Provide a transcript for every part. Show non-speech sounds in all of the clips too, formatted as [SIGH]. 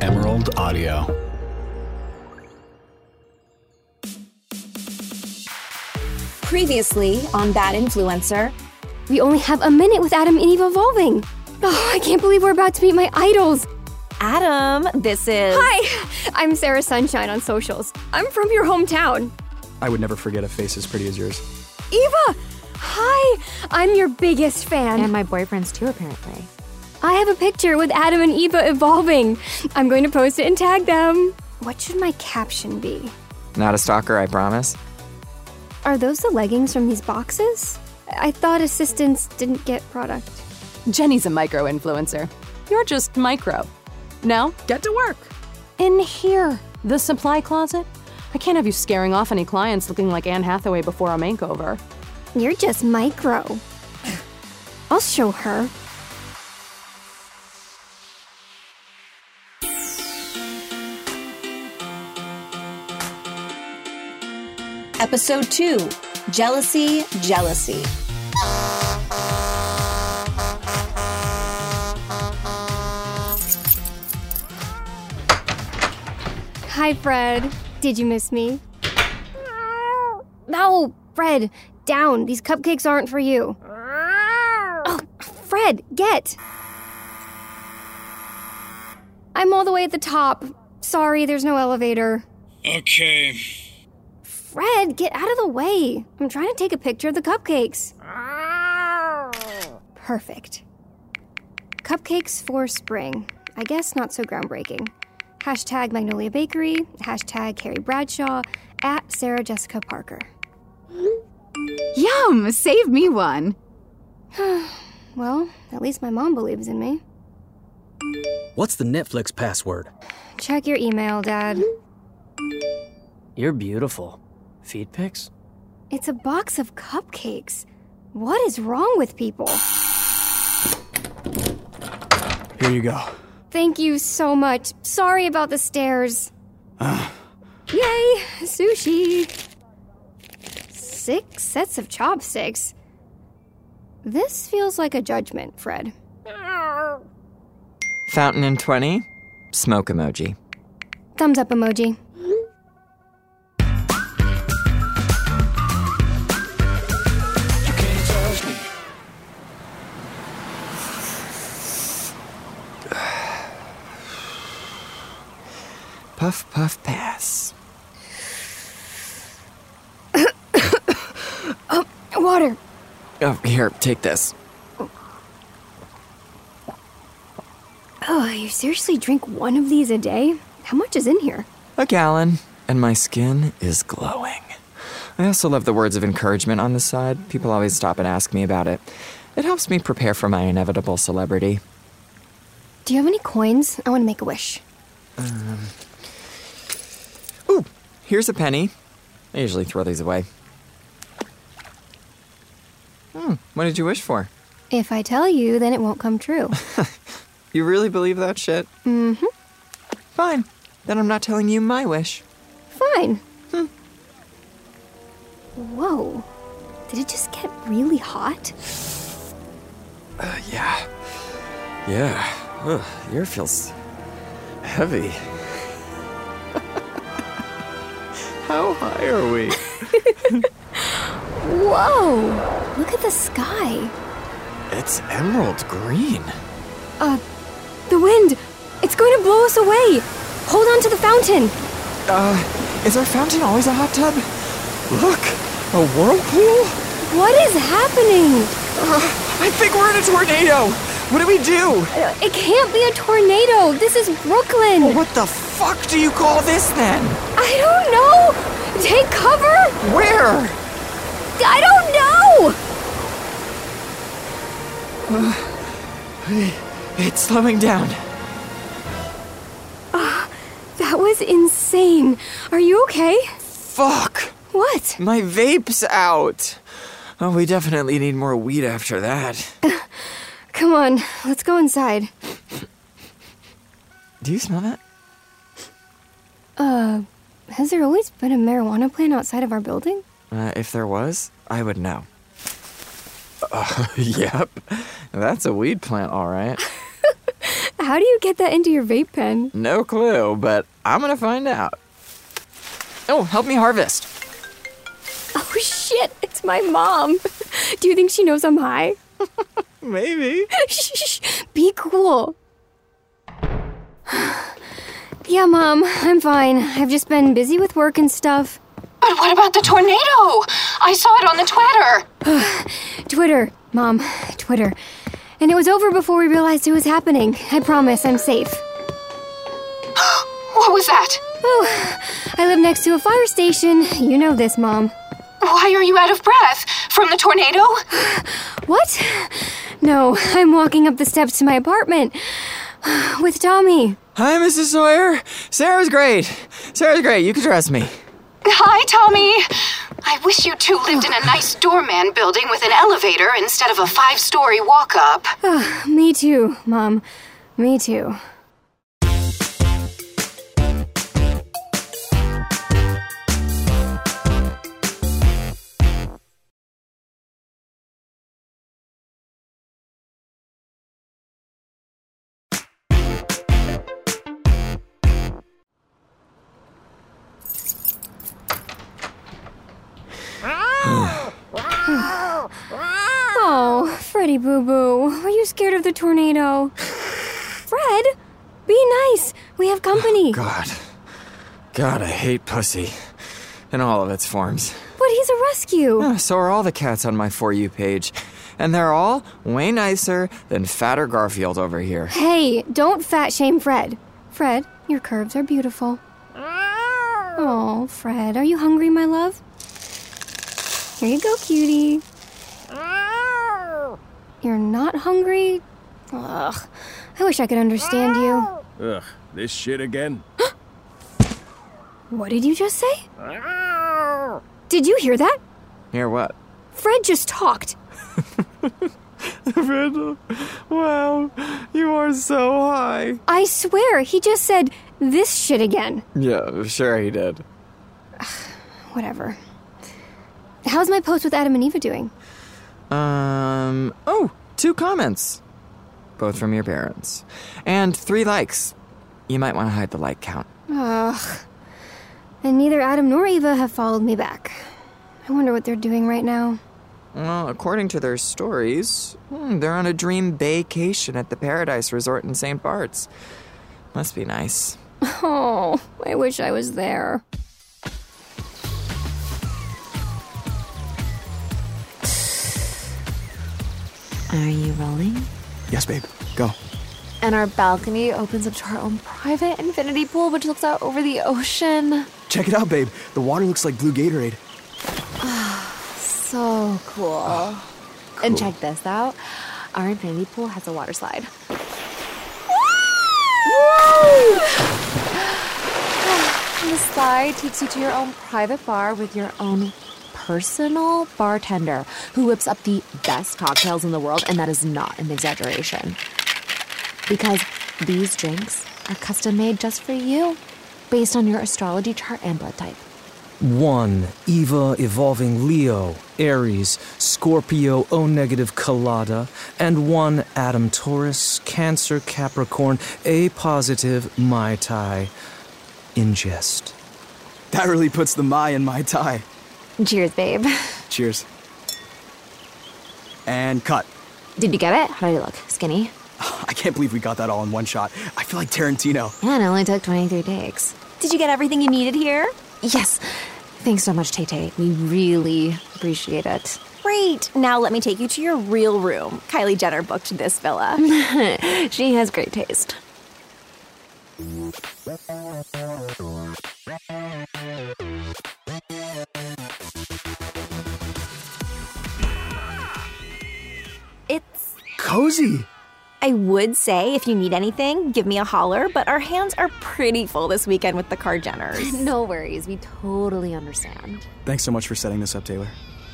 Emerald Audio. Previously on Bad Influencer, We only have a minute with Adam and Eva evolving. Oh, I can't believe we're about to meet my idols. Adam, this is. Hi, I'm Sarah Sunshine on socials. I'm from your hometown. I would never forget a face as pretty as yours. Eva! Hi, I'm your biggest fan. And my boyfriend's too, apparently. I have a picture with Adam and Eva evolving. I'm going to post it and tag them. What should my caption be? Not a stalker, I promise. Are those the leggings from these boxes? I thought assistants didn't get product. Jenny's a micro influencer. You're just micro. Now, get to work. In here, the supply closet. I can't have you scaring off any clients looking like Anne Hathaway before a makeover. You're just micro. I'll show her. Episode 2 Jealousy, Jealousy. Hi, Fred. Did you miss me? No, Fred, down. These cupcakes aren't for you. Oh, Fred, get. I'm all the way at the top. Sorry, there's no elevator. Okay. Fred, get out of the way. I'm trying to take a picture of the cupcakes. Perfect. Cupcakes for spring. I guess not so groundbreaking. Hashtag Magnolia Bakery, hashtag Carrie Bradshaw, at Sarah Jessica Parker. Yum! Save me one. [SIGHS] Well, at least my mom believes in me. What's the Netflix password? Check your email, Dad. You're beautiful. Feed pics? It's a box of cupcakes. What is wrong with people? Here you go. Thank you so much. Sorry about the stairs. Ah. Yay! Sushi! Six sets of chopsticks. This feels like a judgment, Fred. Fountain in 20. Smoke emoji. Thumbs up emoji. Puff, puff, pass. Oh [COUGHS] water. Oh, here, take this. Oh, you seriously drink one of these a day? How much is in here? A gallon, and my skin is glowing. I also love the words of encouragement on the side. People always stop and ask me about it. It helps me prepare for my inevitable celebrity. Do you have any coins? I want to make a wish. Ooh, here's a penny. I usually throw these away. Hmm, what did you wish for? If I tell you, then it won't come true. [LAUGHS] You really believe that shit? mm hmm. Fine. Then I'm not telling you my wish. Fine. Hmm. Whoa. Did it just get really hot? Uh, yeah. Yeah. Ugh, the air feels heavy. How high are we? [LAUGHS] Whoa! Look at the sky. It's emerald green. Uh, the wind! It's going to blow us away! Hold on to the fountain! Uh, is our fountain always a hot tub? Look, a whirlpool? What is happening? I think we're in a tornado. What do we do? Uh, It can't be a tornado! This is Brooklyn! What the fuck do you call this then? I don't know! Take cover! Where? I don't know! [SIGHS] It's slowing down. That was insane. Are you okay? Fuck. What? My vape's out. Oh, we definitely need more weed after that. [LAUGHS] Come on, let's go inside. Do you smell that? Uh, has there always been a marijuana plant outside of our building? Uh, if there was, I would know. Uh, [LAUGHS] yep. That's a weed plant, all right. How [LAUGHS] How do you get that into your vape pen? No clue, but I'm gonna find out. Oh, help me harvest. Oh shit, it's my mom. [LAUGHS] Do you think she knows I'm high? Maybe. Shh, [LAUGHS] be cool. [SIGHS] yeah, Mom, I'm fine. I've just been busy with work and stuff. But what about the tornado? I saw it on the Twitter. [SIGHS] Twitter, Mom, Twitter. And it was over before we realized it was happening. I promise I'm safe. [GASPS] What was that? Oh, I live next to a fire station. You know this, Mom. Why are you out of breath? From the tornado? [SIGHS] What? No, I'm walking up the steps to my apartment with Tommy. Hi, Mrs. Sawyer. Sarah's great. Sarah's great. You can trust me. Hi, Tommy. I wish you two lived in a nice doorman building with an elevator instead of a five story walk up. Ah, me too, Mom. Me too. Freddy Boo Boo, [LAUGHS] are you scared of the tornado? [SIGHS] Fred, be nice. We have company. God. God, I hate pussy. In all of its forms. But he's a rescue. Uh, So are all the cats on my For You page. And they're all way nicer than Fatter Garfield over here. Hey, don't fat shame Fred. Fred, your curves are beautiful. Oh, Fred, are you hungry, my love? Here you go, cutie. You're not hungry? Ugh, I wish I could understand you. Ugh, this shit again? [GASPS] What did you just say? [LAUGHS] Did you hear that? Hear what? Fred just talked. [LAUGHS] Fred, wow, you are so high. I swear, he just said this shit again. Yeah, sure he did. [SIGHS] Whatever. How's my post with Adam and Eva doing? Um, oh, two comments. Both from your parents. And three likes. You might want to hide the like count. Ugh. And neither Adam nor Eva have followed me back. I wonder what they're doing right now. Well, according to their stories, hmm, they're on a dream vacation at the Paradise Resort in St. Bart's. Must be nice. [LAUGHS] Oh, I wish I was there. Are you rolling? Yes, babe. Go. And our balcony opens up to our own private infinity pool, which looks out over the ocean. Check it out, babe. The water looks like blue Gatorade. [SIGHS] So cool. Ah, and check this out our infinity pool has a water slide. Woo! [SIGHS] And the slide takes you to your own private bar with your own personal bartender who whips up the best cocktails in the world, and that is not an exaggeration. Because these drinks are custom made just for you, based on your astrology chart and blood type. One, Eva evolving Leo, Aries, Scorpio, O negative Colada, and one, Adam Taurus, Cancer, Capricorn, A positive Mai Tai. Ingest. That really puts the Mai in my tie. Cheers, babe. Cheers. And cut. Did you get it? How did I look? Skinny? [SIGHS] I can't believe we got that all in one shot. I feel like Tarantino. Yeah, it only took 23 takes. Did you get everything you needed here? Yes. Thanks so much, Tay Tay. We really appreciate it. Great. Now let me take you to your real room. Kylie Jenner booked this villa. [LAUGHS] [LAUGHS] She has great taste. Cozy. I would say if you need anything, give me a holler, but our hands are pretty full this weekend with the Kar-Jenners. [LAUGHS] No worries. We totally understand. Thanks so much for setting this up, Taylor.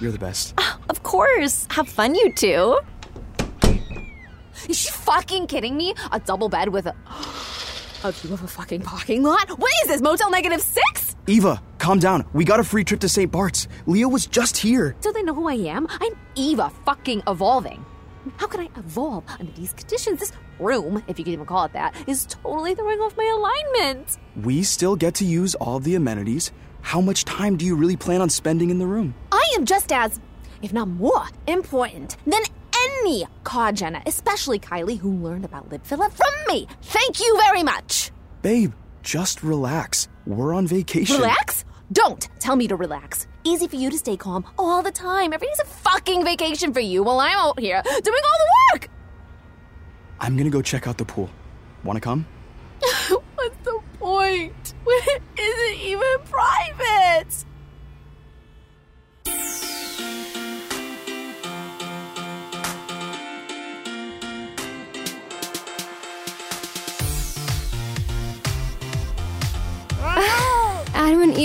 You're the best. Ah, of course. Have fun, you two. Is she fucking kidding me? A double bed with a. [GASPS] A view of a fucking parking lot? What is this, Motel Negative Six? Eva, calm down. We got a free trip to St. Bart's. Leo was just here. Do they know who I am? I'm Eva fucking evolving. How can I evolve under these conditions? This room, if you can even call it that, is totally throwing off my alignment. We still get to use all the amenities. How much time do you really plan on spending in the room? I am just as, if not more, important than any Kar-Jenner, especially Kylie, who learned about Libvilla from me. Thank you very much. Babe, just relax. We're on vacation. Relax? Don't tell me to relax. Easy for you to stay calm all the time. Everything's a fucking vacation for you while I'm out here doing all the work. I'm gonna go check out the pool. Wanna come? [LAUGHS] What's the point? [LAUGHS] It isn't even private.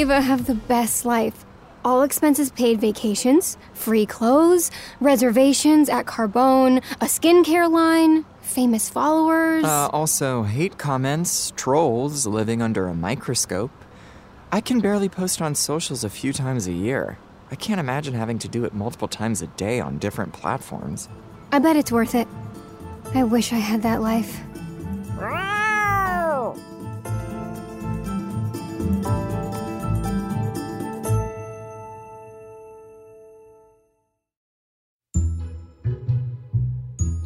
Adam have the best life. All expenses paid vacations, free clothes, reservations at Carbone, a skincare line, famous followers. Uh, also, hate comments, trolls, living under a microscope. I can barely post on socials a few times a year. I can't imagine having to do it multiple times a day on different platforms. I bet it's worth it. I wish I had that life.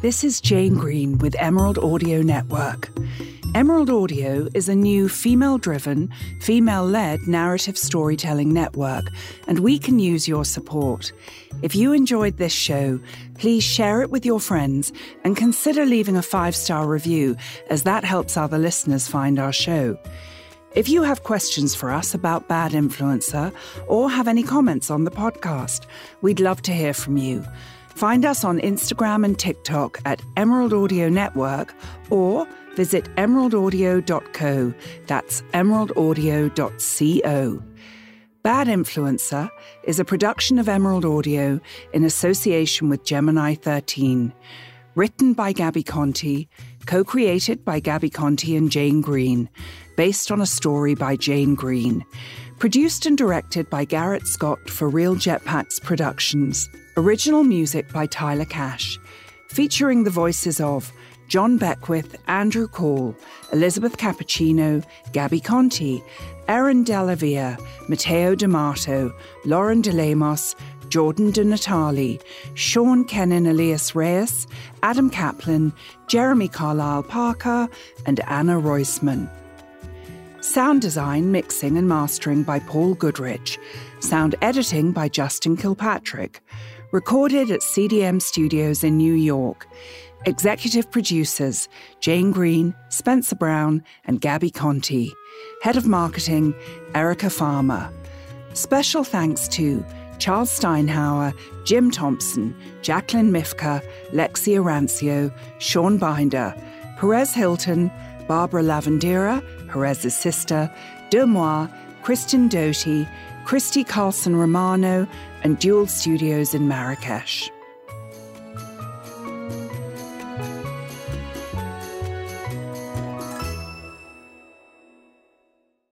This is Jane Green with Emerald Audio Network. Emerald Audio is a new female driven, female led narrative storytelling network, and we can use your support. If you enjoyed this show, please share it with your friends and consider leaving a five star review, as that helps other listeners find our show. If you have questions for us about Bad Influencer or have any comments on the podcast, we'd love to hear from you. Find us on Instagram and TikTok at Emerald Audio Network or visit emeraldaudio.co. That's emeraldaudio.co. Bad Influencer is a production of Emerald Audio in association with Gemini 13. Written by Gabby Conti, co created by Gabby Conti and Jane Green, based on a story by Jane Green. Produced and directed by Garrett Scott for Real Jetpacks Productions. Original music by Tyler Cash. Featuring the voices of John Beckwith, Andrew Call, Elizabeth Cappuccino, Gabby Conti, Erin Delavia, Matteo D'Amato, Lauren DeLemos, Jordan De Natali, Sean Kennan Elias Reyes, Adam Kaplan, Jeremy Carlisle Parker, and Anna Roisman. Sound design, mixing, and mastering by Paul Goodrich. Sound editing by Justin Kilpatrick. Recorded at CDM Studios in New York. Executive producers Jane Green, Spencer Brown, and Gabby Conti. Head of marketing Erica Farmer. Special thanks to Charles Steinhauer, Jim Thompson, Jacqueline Mifka, Lexi Arancio, Sean Binder, Perez Hilton, Barbara Lavandera, Perez's sister, Demois, Kristen Doty, Christy Carlson Romano, and Dual Studios in Marrakesh.